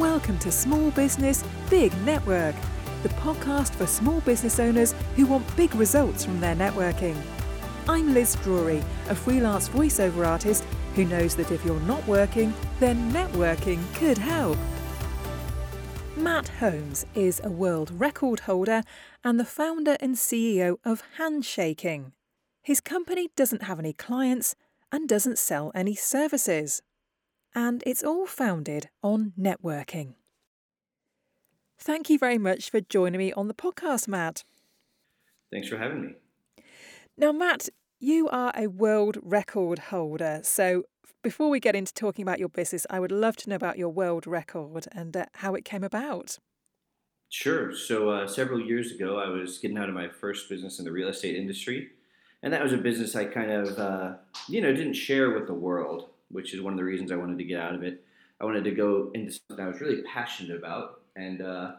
Welcome to Small Business Big Network, the podcast for small business owners who want big results from their networking. I'm Liz Drury, a freelance voiceover artist who knows that if you're not working, then networking could help. Matt Holmes is a world record holder and the founder and CEO of Handshaking. His company doesn't have any clients and doesn't sell any services. And it's all founded on networking. Thank you very much for joining me on the podcast, Matt. Thanks for having me. Now, Matt, you are a world record holder. So, before we get into talking about your business, I would love to know about your world record and uh, how it came about. Sure. So, uh, several years ago, I was getting out of my first business in the real estate industry. And that was a business I kind of, uh, you know, didn't share with the world, which is one of the reasons I wanted to get out of it. I wanted to go into something I was really passionate about. And uh,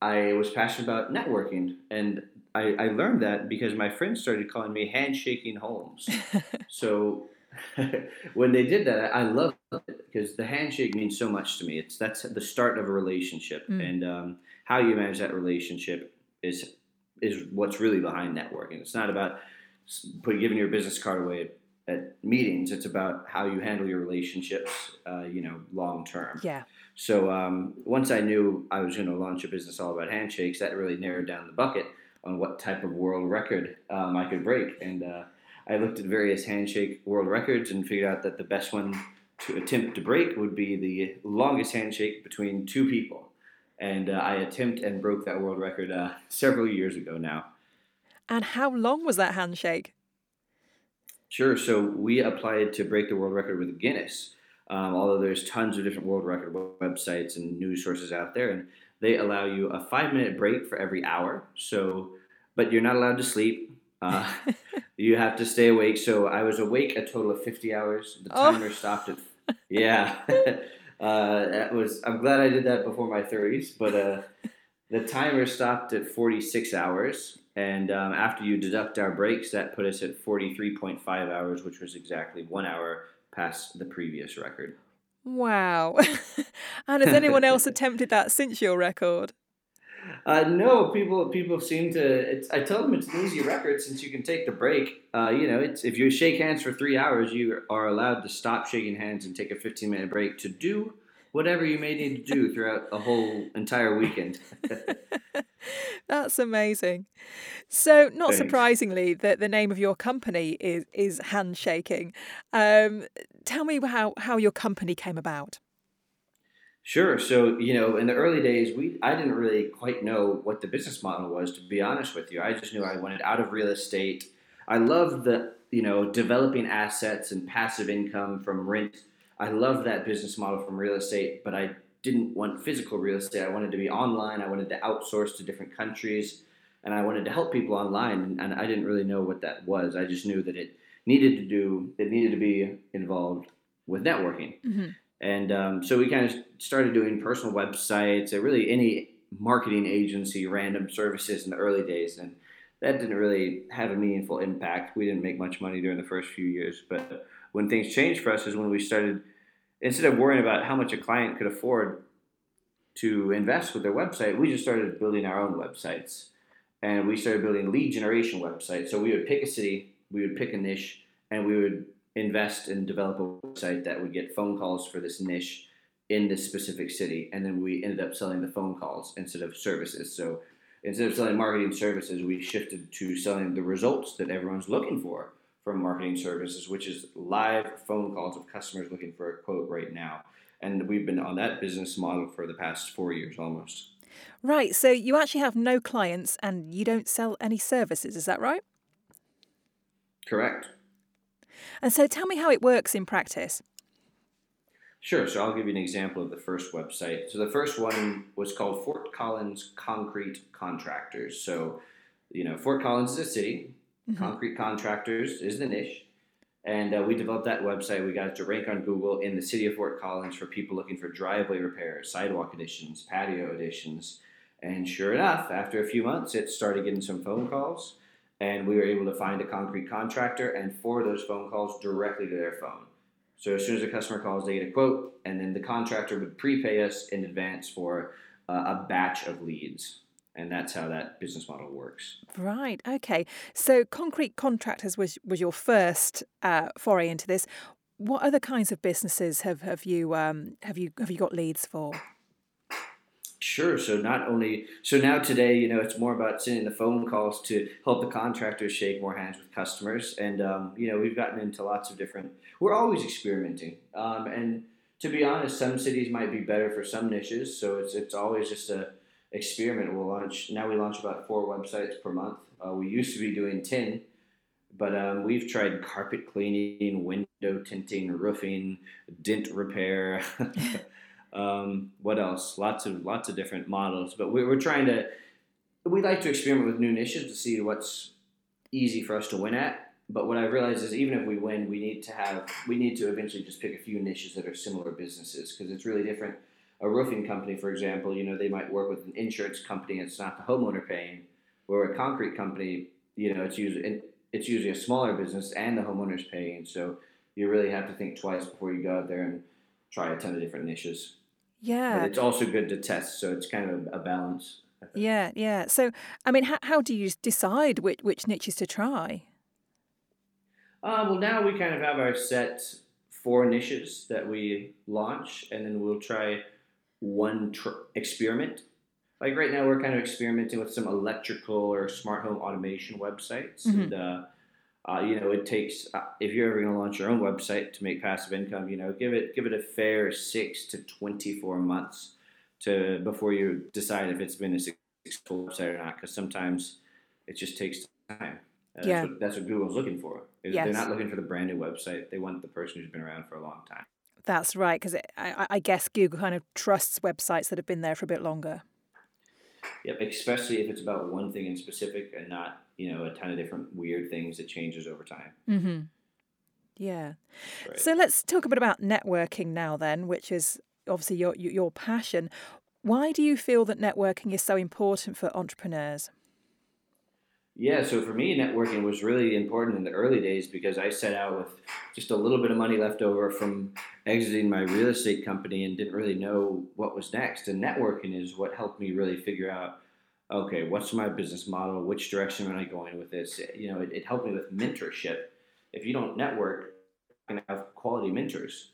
I was passionate about networking. And I, I learned that because my friends started calling me Handshaking Holmes. so when they did that, I loved it because the handshake means so much to me. It's that's the start of a relationship, mm. and um, how you manage that relationship is is what's really behind networking. It's not about put, giving your business card away at, meetings. It's about how you handle your relationships, uh, you know, long term. Yeah. So um, once I knew I was going to launch a business all about handshakes, that really narrowed down the bucket on what type of world record um, I could break. And uh, I looked at various handshake world records and figured out that the best one to attempt to break would be the longest handshake between two people. And uh, I attempt and broke that world record uh, several years ago now. And how long was that handshake? Sure. So we applied to break the world record with Guinness. Um, although there's tons of different world record websites and news sources out there, and they allow you a five minute break for every hour. So, but you're not allowed to sleep. Uh, you have to stay awake. So I was awake a total of 50 hours. The oh. timer oh. stopped at, yeah. uh, that was, I'm glad I did that before my 30s, but uh, the timer stopped at 46 hours. And um, after you deduct our breaks, that put us at 43.5 hours, which was exactly one hour past the previous record. Wow. and has anyone else attempted that since your record? Uh, no, people people seem to. I tell them it's an easy record since you can take the break. Uh, you know, it's if you shake hands for three hours, you are allowed to stop shaking hands and take a 15 minute break to do whatever you may need to do throughout a whole entire weekend. That's amazing. So, not Thanks. surprisingly, that the name of your company is is Handshaking. Um, tell me how how your company came about. Sure. So, you know, in the early days, we I didn't really quite know what the business model was to be honest with you. I just knew I wanted out of real estate. I love the, you know, developing assets and passive income from rent. I love that business model from real estate, but I didn't want physical real estate. I wanted to be online. I wanted to outsource to different countries and I wanted to help people online and I didn't really know what that was. I just knew that it needed to do it needed to be involved with networking. Mm-hmm. And um, so we kind of started doing personal websites, or really any marketing agency, random services in the early days. And that didn't really have a meaningful impact. We didn't make much money during the first few years. But when things changed for us is when we started, instead of worrying about how much a client could afford to invest with their website, we just started building our own websites. And we started building lead generation websites. So we would pick a city, we would pick a niche, and we would invest and develop a website that would get phone calls for this niche in this specific city. And then we ended up selling the phone calls instead of services. So instead of selling marketing services, we shifted to selling the results that everyone's looking for from marketing services, which is live phone calls of customers looking for a quote right now. And we've been on that business model for the past four years almost. Right. So you actually have no clients and you don't sell any services, is that right? Correct. And so tell me how it works in practice. Sure. So I'll give you an example of the first website. So the first one was called Fort Collins Concrete Contractors. So, you know, Fort Collins is a city, mm-hmm. concrete contractors is the niche. And uh, we developed that website. We got it to rank on Google in the city of Fort Collins for people looking for driveway repairs, sidewalk additions, patio additions. And sure enough, after a few months, it started getting some phone calls and we were able to find a concrete contractor and forward those phone calls directly to their phone. So as soon as a customer calls, they get a quote, and then the contractor would prepay us in advance for uh, a batch of leads. And that's how that business model works. Right. Okay. So concrete contractors was was your first uh, foray into this. What other kinds of businesses have have you um, have you have you got leads for? Sure. So not only so now today, you know, it's more about sending the phone calls to help the contractors shake more hands with customers, and um, you know, we've gotten into lots of different. We're always experimenting, um, and to be honest, some cities might be better for some niches. So it's it's always just a experiment. We'll launch now. We launch about four websites per month. Uh, we used to be doing ten, but um, we've tried carpet cleaning, window tinting, roofing, dent repair. Um, what else? Lots of lots of different models, but we, we're trying to. We like to experiment with new niches to see what's easy for us to win at. But what I've realized is even if we win, we need to have we need to eventually just pick a few niches that are similar businesses because it's really different. A roofing company, for example, you know, they might work with an insurance company. It's not the homeowner paying. Where a concrete company, you know, it's usually it's usually a smaller business and the homeowner's paying. So you really have to think twice before you go out there and try a ton of different niches. Yeah. But it's also good to test, so it's kind of a balance. Yeah, yeah. So, I mean, how, how do you decide which, which niches to try? Uh, well, now we kind of have our set four niches that we launch, and then we'll try one tr- experiment. Like right now, we're kind of experimenting with some electrical or smart home automation websites, mm-hmm. and uh, uh, you know, it takes uh, if you're ever going to launch your own website to make passive income, you know, give it give it a fair six to twenty four months to before you decide if it's been a successful website or not. Because sometimes it just takes time. Uh, yeah. That's what, that's what Google's looking for. Yes. They're not looking for the brand new website. They want the person who's been around for a long time. That's right. Because I, I guess Google kind of trusts websites that have been there for a bit longer. Yep, especially if it's about one thing in specific and not you know a ton of different weird things that changes over time. Mm-hmm. Yeah. Right. So let's talk a bit about networking now, then, which is obviously your your passion. Why do you feel that networking is so important for entrepreneurs? Yeah, so for me, networking was really important in the early days because I set out with just a little bit of money left over from exiting my real estate company and didn't really know what was next. And networking is what helped me really figure out okay, what's my business model? Which direction am I going with this? You know, it, it helped me with mentorship. If you don't network, you're going to have quality mentors.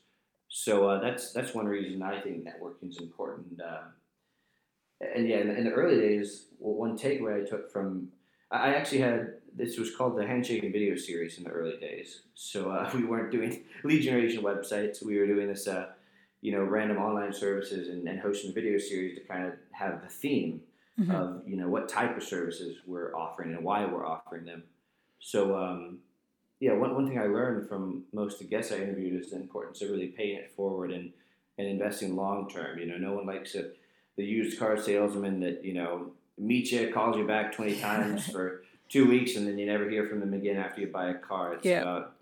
So uh, that's that's one reason I think networking is important. Uh, and yeah, in, in, the early days, well, one takeaway I took from I actually had this was called the Handshaking Video Series in the early days. So uh, we weren't doing lead generation websites. We were doing this, uh, you know, random online services and, and hosting a video series to kind of have the theme mm-hmm. of you know what type of services we're offering and why we're offering them. So um, yeah, one, one thing I learned from most of the guests I interviewed is the importance of really paying it forward and and investing long term. You know, no one likes a, the used car salesman that you know meets you, calls you back twenty times for two weeks, and then you never hear from them again after you buy a car. It's yeah. about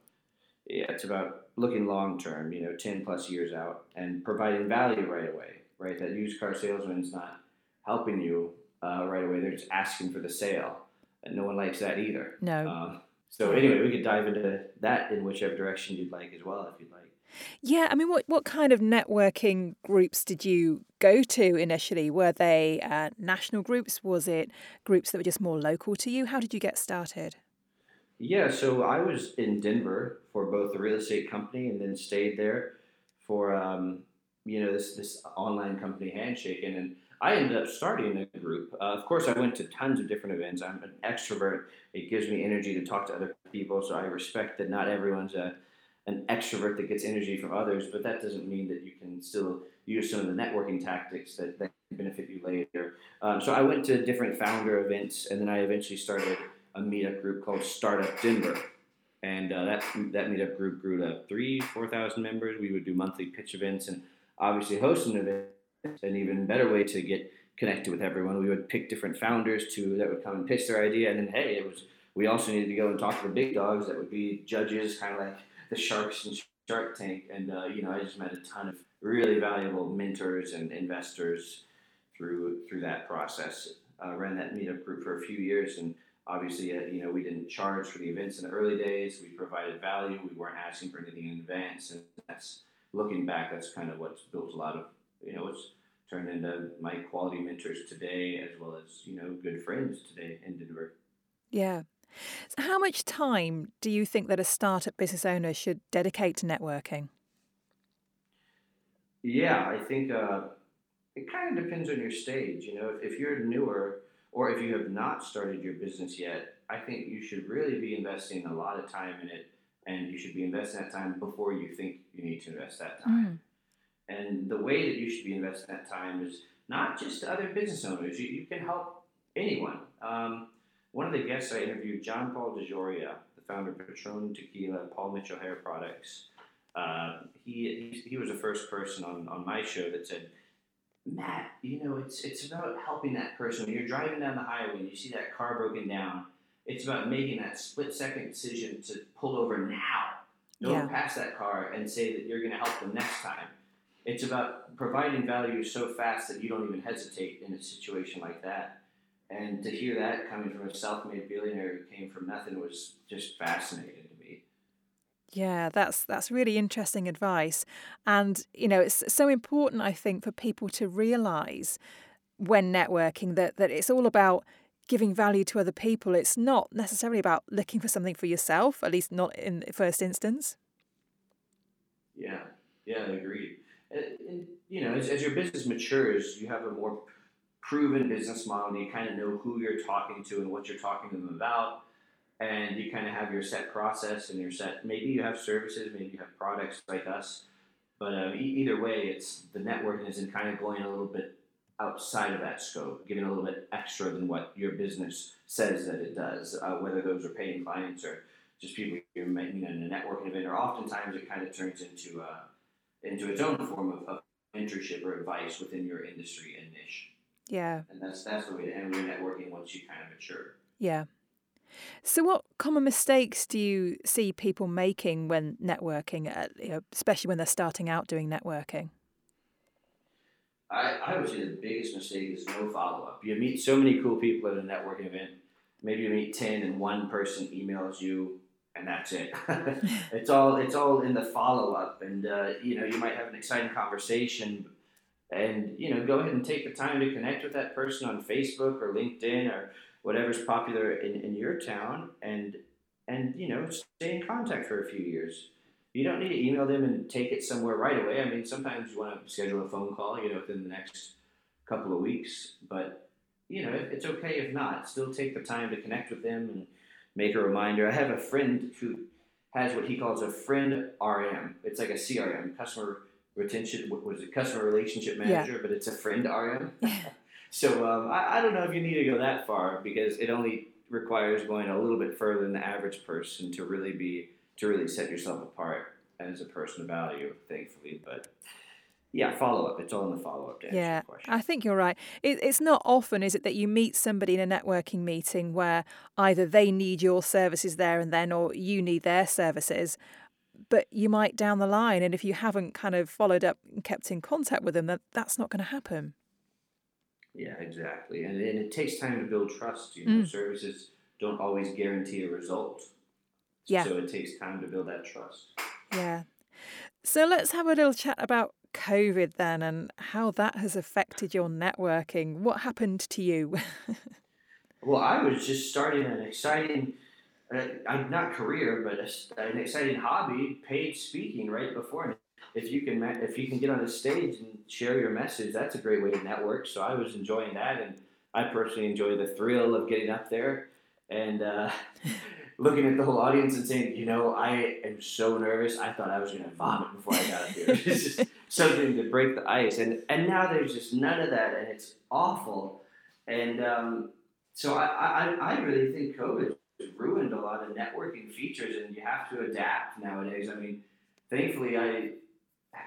yeah, it's about looking long term. You know, ten plus years out and providing value right away. Right, that used car salesman is not helping you uh, right away. They're just asking for the sale, and no one likes that either. No. Um, so anyway, we could dive into that in whichever direction you'd like as well, if you'd like. Yeah, I mean, what what kind of networking groups did you go to initially? Were they uh, national groups? Was it groups that were just more local to you? How did you get started? Yeah, so I was in Denver for both the real estate company, and then stayed there for um, you know this this online company Handshaking, and I ended up starting a group. Uh, of course, I went to tons of different events. I'm an extrovert. It gives me energy to talk to other people. So I respect that not everyone's a, an extrovert that gets energy from others, but that doesn't mean that you can still use some of the networking tactics that, that benefit you later. Um, so I went to different founder events, and then I eventually started a meetup group called Startup Denver. And uh, that that meetup group grew to three, four thousand members. We would do monthly pitch events and obviously host an event an even better way to get connected with everyone. We would pick different founders to that would come and pitch their idea, and then hey, it was we also needed to go and talk to the big dogs that would be judges, kind of like the sharks and Shark Tank. And uh, you know, I just met a ton of really valuable mentors and investors through through that process. Uh, ran that meetup group for a few years, and obviously, uh, you know, we didn't charge for the events in the early days. We provided value. We weren't asking for anything in advance, and that's looking back. That's kind of what's built a lot of, you know, what's turned into my quality mentors today, as well as you know, good friends today in Denver. Yeah. So how much time do you think that a startup business owner should dedicate to networking? Yeah, I think uh, it kind of depends on your stage. You know, if, if you're newer or if you have not started your business yet, I think you should really be investing a lot of time in it, and you should be investing that time before you think you need to invest that time. Mm. And the way that you should be investing that time is not just other business owners. You, you can help anyone. Um, one of the guests I interviewed, John Paul DeJoria, the founder of Patron Tequila, and Paul Mitchell Hair Products, uh, he, he, he was the first person on, on my show that said, Matt, you know, it's it's about helping that person. When you're driving down the highway and you see that car broken down, it's about making that split second decision to pull over now. Don't yeah. pass that car and say that you're going to help them next time. It's about providing value so fast that you don't even hesitate in a situation like that. And to hear that coming from a self-made billionaire who came from nothing was just fascinating. To me. Yeah, that's that's really interesting advice. And you know, it's so important I think for people to realize when networking that that it's all about giving value to other people. It's not necessarily about looking for something for yourself, at least not in the first instance. Yeah, yeah, I agree. And, and, you know, as, as your business matures, you have a more proven business model, you kind of know who you're talking to and what you're talking to them about and you kind of have your set process and your set maybe you have services maybe you have products like us but uh, e- either way it's the networking is in kind of going a little bit outside of that scope giving a little bit extra than what your business says that it does uh, whether those are paying clients or just people you're meeting in a networking event or oftentimes it kind of turns into uh, into its own form of, of mentorship or advice within your industry and niche yeah and that's that's the way to handle your networking once you kind of mature yeah so, what common mistakes do you see people making when networking, you know, especially when they're starting out doing networking? I, I would say the biggest mistake is no follow up. You meet so many cool people at a networking event. Maybe you meet ten, and one person emails you, and that's it. it's all it's all in the follow up, and uh, you know you might have an exciting conversation, and you know go ahead and take the time to connect with that person on Facebook or LinkedIn or whatever's popular in, in your town and and you know stay in contact for a few years. You don't need to email them and take it somewhere right away. I mean sometimes you want to schedule a phone call you know within the next couple of weeks but you know it's okay if not. Still take the time to connect with them and make a reminder. I have a friend who has what he calls a friend rm it's like a crm customer retention was it customer relationship manager yeah. but it's a friend rm So um, I, I don't know if you need to go that far because it only requires going a little bit further than the average person to really be to really set yourself apart as a person of value. Thankfully, but yeah, follow up. It's all in the follow up. Yeah, I think you're right. It, it's not often, is it, that you meet somebody in a networking meeting where either they need your services there and then, or you need their services. But you might down the line, and if you haven't kind of followed up and kept in contact with them, that that's not going to happen. Yeah, exactly. And, and it takes time to build trust. You know, mm. services don't always guarantee a result. Yeah. So it takes time to build that trust. Yeah. So let's have a little chat about COVID then and how that has affected your networking. What happened to you? well, I was just starting an exciting, uh, not career, but a, an exciting hobby, paid speaking right before if you can if you can get on a stage and share your message, that's a great way to network. So I was enjoying that, and I personally enjoy the thrill of getting up there and uh, looking at the whole audience and saying, you know, I am so nervous. I thought I was going to vomit before I got up here. it's just something to break the ice, and and now there's just none of that, and it's awful. And um, so I, I I really think COVID ruined a lot of networking features, and you have to adapt nowadays. I mean, thankfully I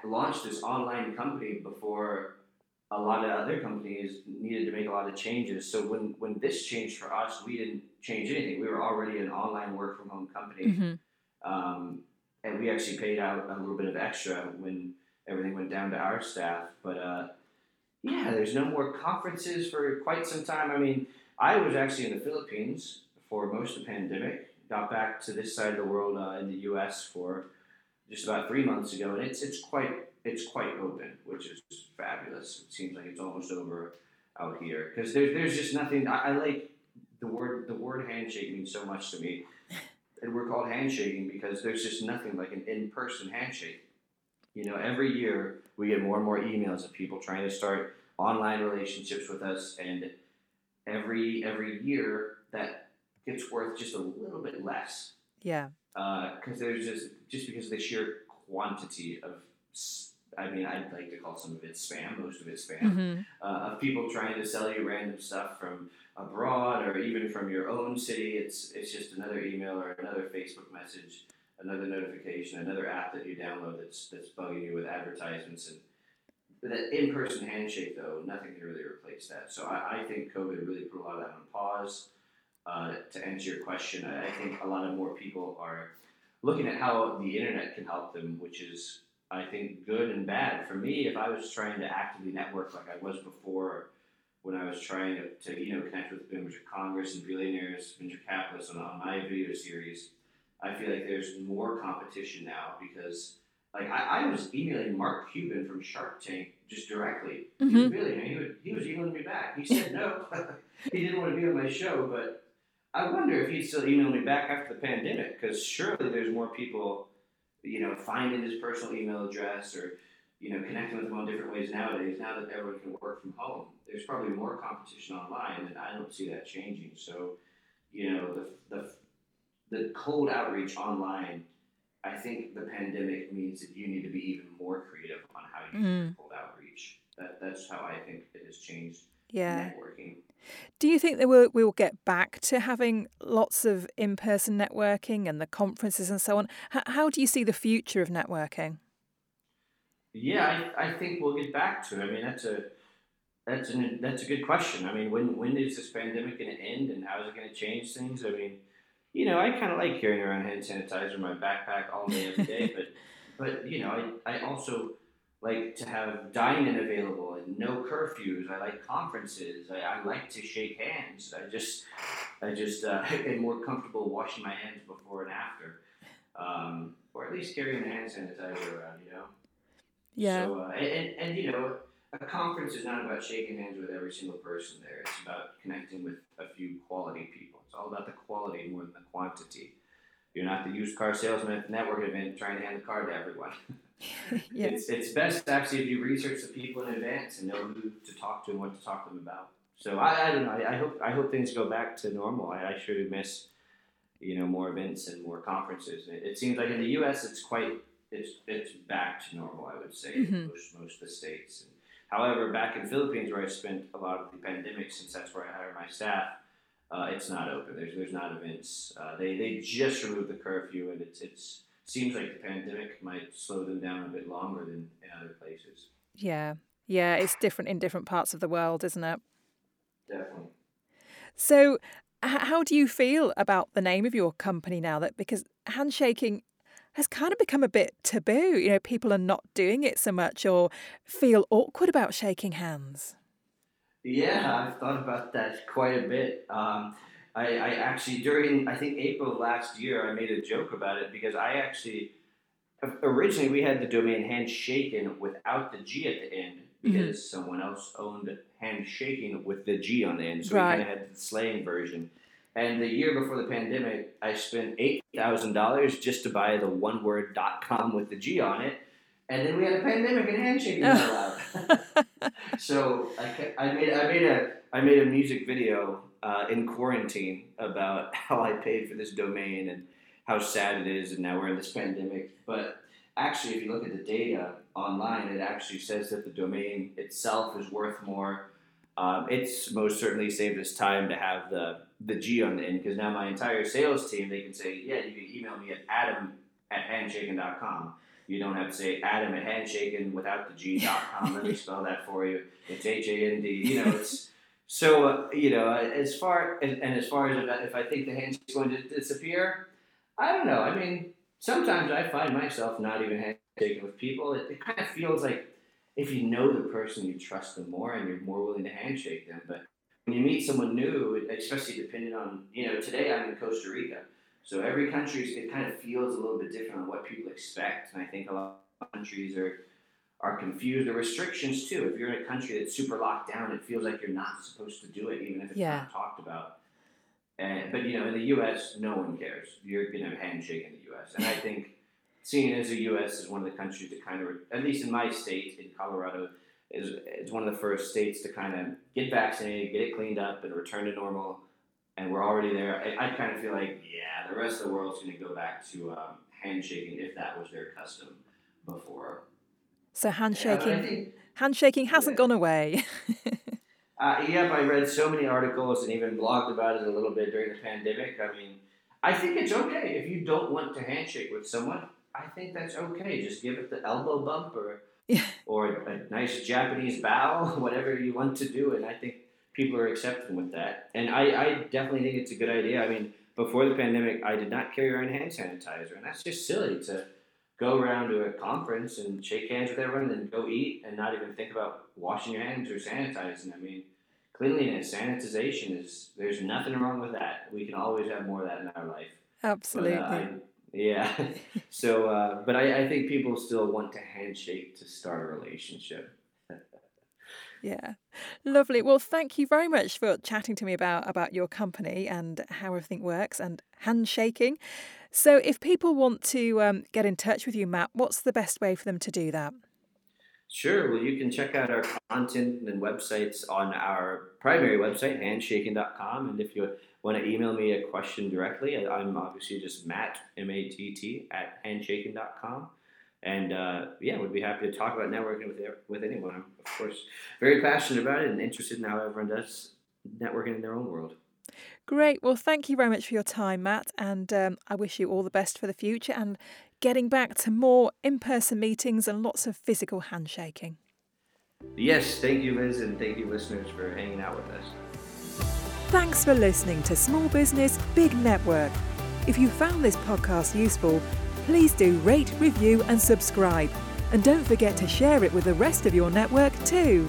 launched this online company before a lot of other companies needed to make a lot of changes. So when when this changed for us, we didn't change anything. We were already an online work from home company, mm-hmm. um, and we actually paid out a little bit of extra when everything went down to our staff. But uh, yeah, there's no more conferences for quite some time. I mean, I was actually in the Philippines for most of the pandemic. Got back to this side of the world uh, in the U.S. for just about three months ago, and it's it's quite it's quite open, which is fabulous. It seems like it's almost over out here because there's there's just nothing. I, I like the word the word handshake means so much to me, and we're called handshaking because there's just nothing like an in person handshake. You know, every year we get more and more emails of people trying to start online relationships with us, and every every year that gets worth just a little bit less. Yeah. Because uh, there's just just because of the sheer quantity of I mean, I'd like to call some of it spam, most of it spam, mm-hmm. uh, of people trying to sell you random stuff from abroad or even from your own city. It's it's just another email or another Facebook message, another notification, another app that you download that's that's bugging you with advertisements and that in-person handshake though nothing can really replace that. So I, I think COVID really put a lot of that on pause. Uh, to answer your question, I, think a lot of more people are looking at how the internet can help them, which is I think good and bad. For me, if I was trying to actively network like I was before, when I was trying to, to you know connect with members of Congress and billionaires, venture capitalists on, on my video series, I feel like there's more competition now because like I, I was emailing Mark Cuban from Shark Tank just directly. Mm-hmm. He was a billionaire. He, would, he was emailing me back. He said no. he didn't want to be on my show, but I wonder if he'd still email me back after the pandemic because surely there's more people you know, finding his personal email address or, you know, connecting with him on different ways nowadays, now that everyone can work from home, there's probably more competition online, and I don't see that changing. So, you know, the, the, the cold outreach online, I think the pandemic means that you need to be even more creative on how you mm. do cold outreach. That, that's how I think it has changed yeah. networking. Do you think that we'll, we will get back to having lots of in person networking and the conferences and so on? H- how do you see the future of networking? Yeah, I, I think we'll get back to it. I mean, that's a that's an that's a good question. I mean, when when is this pandemic going to end, and how is it going to change things? I mean, you know, I kind of like carrying around hand sanitizer in my backpack all day every day, but but you know, I I also like to have dining available and no curfews. I like conferences. I, I like to shake hands. I just I just uh, am more comfortable washing my hands before and after, um, or at least carrying a hand sanitizer around. You know. Yeah. So uh, and, and you know a conference is not about shaking hands with every single person there. It's about connecting with a few quality people. It's all about the quality more than the quantity. You're not the used car salesman at the network event trying to hand the car to everyone. yes. It's, it's best actually if you research the people in advance and know who to talk to and what to talk to them about. So I, I don't know. I, I hope I hope things go back to normal. I, I sure do miss you know more events and more conferences. It, it, seems like in the U.S. it's quite it's it's back to normal. I would say mm-hmm. most most of the states. And, however, back in Philippines where I spent a lot of the pandemic, since that's where I hire my staff, uh, it's not open. There's there's not events. Uh, they they just removed the curfew and it's it's seems like the pandemic might slow them down a bit longer than in other places. Yeah, yeah, it's different in different parts of the world, isn't it? Definitely. So, how do you feel about the name of your company now? That because handshaking has kind of become a bit taboo. You know, people are not doing it so much or feel awkward about shaking hands. Yeah, I've thought about that quite a bit. Um, I, I actually during I think April of last year I made a joke about it because I actually originally we had the domain handshakin without the G at the end mm-hmm. because mm-hmm. someone else owned handshaking with the G on the end, so right. we kind of had the slang version. And the year before the pandemic, I spent eight thousand dollars just to buy the one word .com with the G on it, and then we had a pandemic and handshaking allowed. so I, I made I made a I made a music video uh, in quarantine about how I paid for this domain and how sad it is, and now we're in this pandemic. But actually, if you look at the data online, it actually says that the domain itself is worth more. Um, it's most certainly saved us time to have the the G on the end because now my entire sales team they can say, yeah, you can email me at adam at handshaking.com. You don't have to say Adam at handshakin without the G.com. Let me spell that for you. It's H A N D. You know, it's so, uh, you know, as far and, and as far as if I think the hand's going to disappear, I don't know. I mean, sometimes I find myself not even handshaking with people. It, it kind of feels like if you know the person, you trust them more, and you're more willing to handshake them. But when you meet someone new, especially depending on, you know, today I'm in Costa Rica. So every country, it kind of feels a little bit different on what people expect. And I think a lot of countries are, are confused. The restrictions too. If you're in a country that's super locked down, it feels like you're not supposed to do it, even if it's yeah. not talked about. And, but you know, in the U.S., no one cares. You're gonna have a handshake in the U.S. And I think, seeing as the U.S. is one of the countries that kind of, at least in my state, in Colorado, is it's one of the first states to kind of get vaccinated, get it cleaned up, and return to normal. And we're already there. I, I kind of feel like, yeah, the rest of the world's going to go back to um, handshaking if that was their custom before. So handshaking, yeah, think, handshaking hasn't yeah. gone away. uh, yep, I read so many articles and even blogged about it a little bit during the pandemic. I mean, I think it's okay if you don't want to handshake with someone. I think that's okay. Just give it the elbow bump or yeah. or a nice Japanese bow, whatever you want to do. And I think people are accepting with that. And I, I definitely think it's a good idea. I mean, before the pandemic, I did not carry around hand sanitizer, and that's just silly to go around to a conference and shake hands with everyone, and then go eat and not even think about washing your hands or sanitizing. I mean, cleanliness, sanitization is there's nothing wrong with that. We can always have more of that in our life. Absolutely. But, uh, I, yeah. so, uh, but I, I think people still want to handshake to start a relationship. Yeah, lovely. Well, thank you very much for chatting to me about about your company and how everything works and handshaking. So, if people want to um, get in touch with you, Matt, what's the best way for them to do that? Sure. Well, you can check out our content and websites on our primary website, handshaking.com. And if you want to email me a question directly, I'm obviously just Matt, M A T T, at handshaking.com. And uh, yeah, we'd be happy to talk about networking with, with anyone. I'm, of course, very passionate about it and interested in how everyone does networking in their own world. Great. Well, thank you very much for your time, Matt. And um, I wish you all the best for the future and getting back to more in person meetings and lots of physical handshaking. Yes, thank you, Liz, and thank you, listeners, for hanging out with us. Thanks for listening to Small Business Big Network. If you found this podcast useful, please do rate, review, and subscribe. And don't forget to share it with the rest of your network too.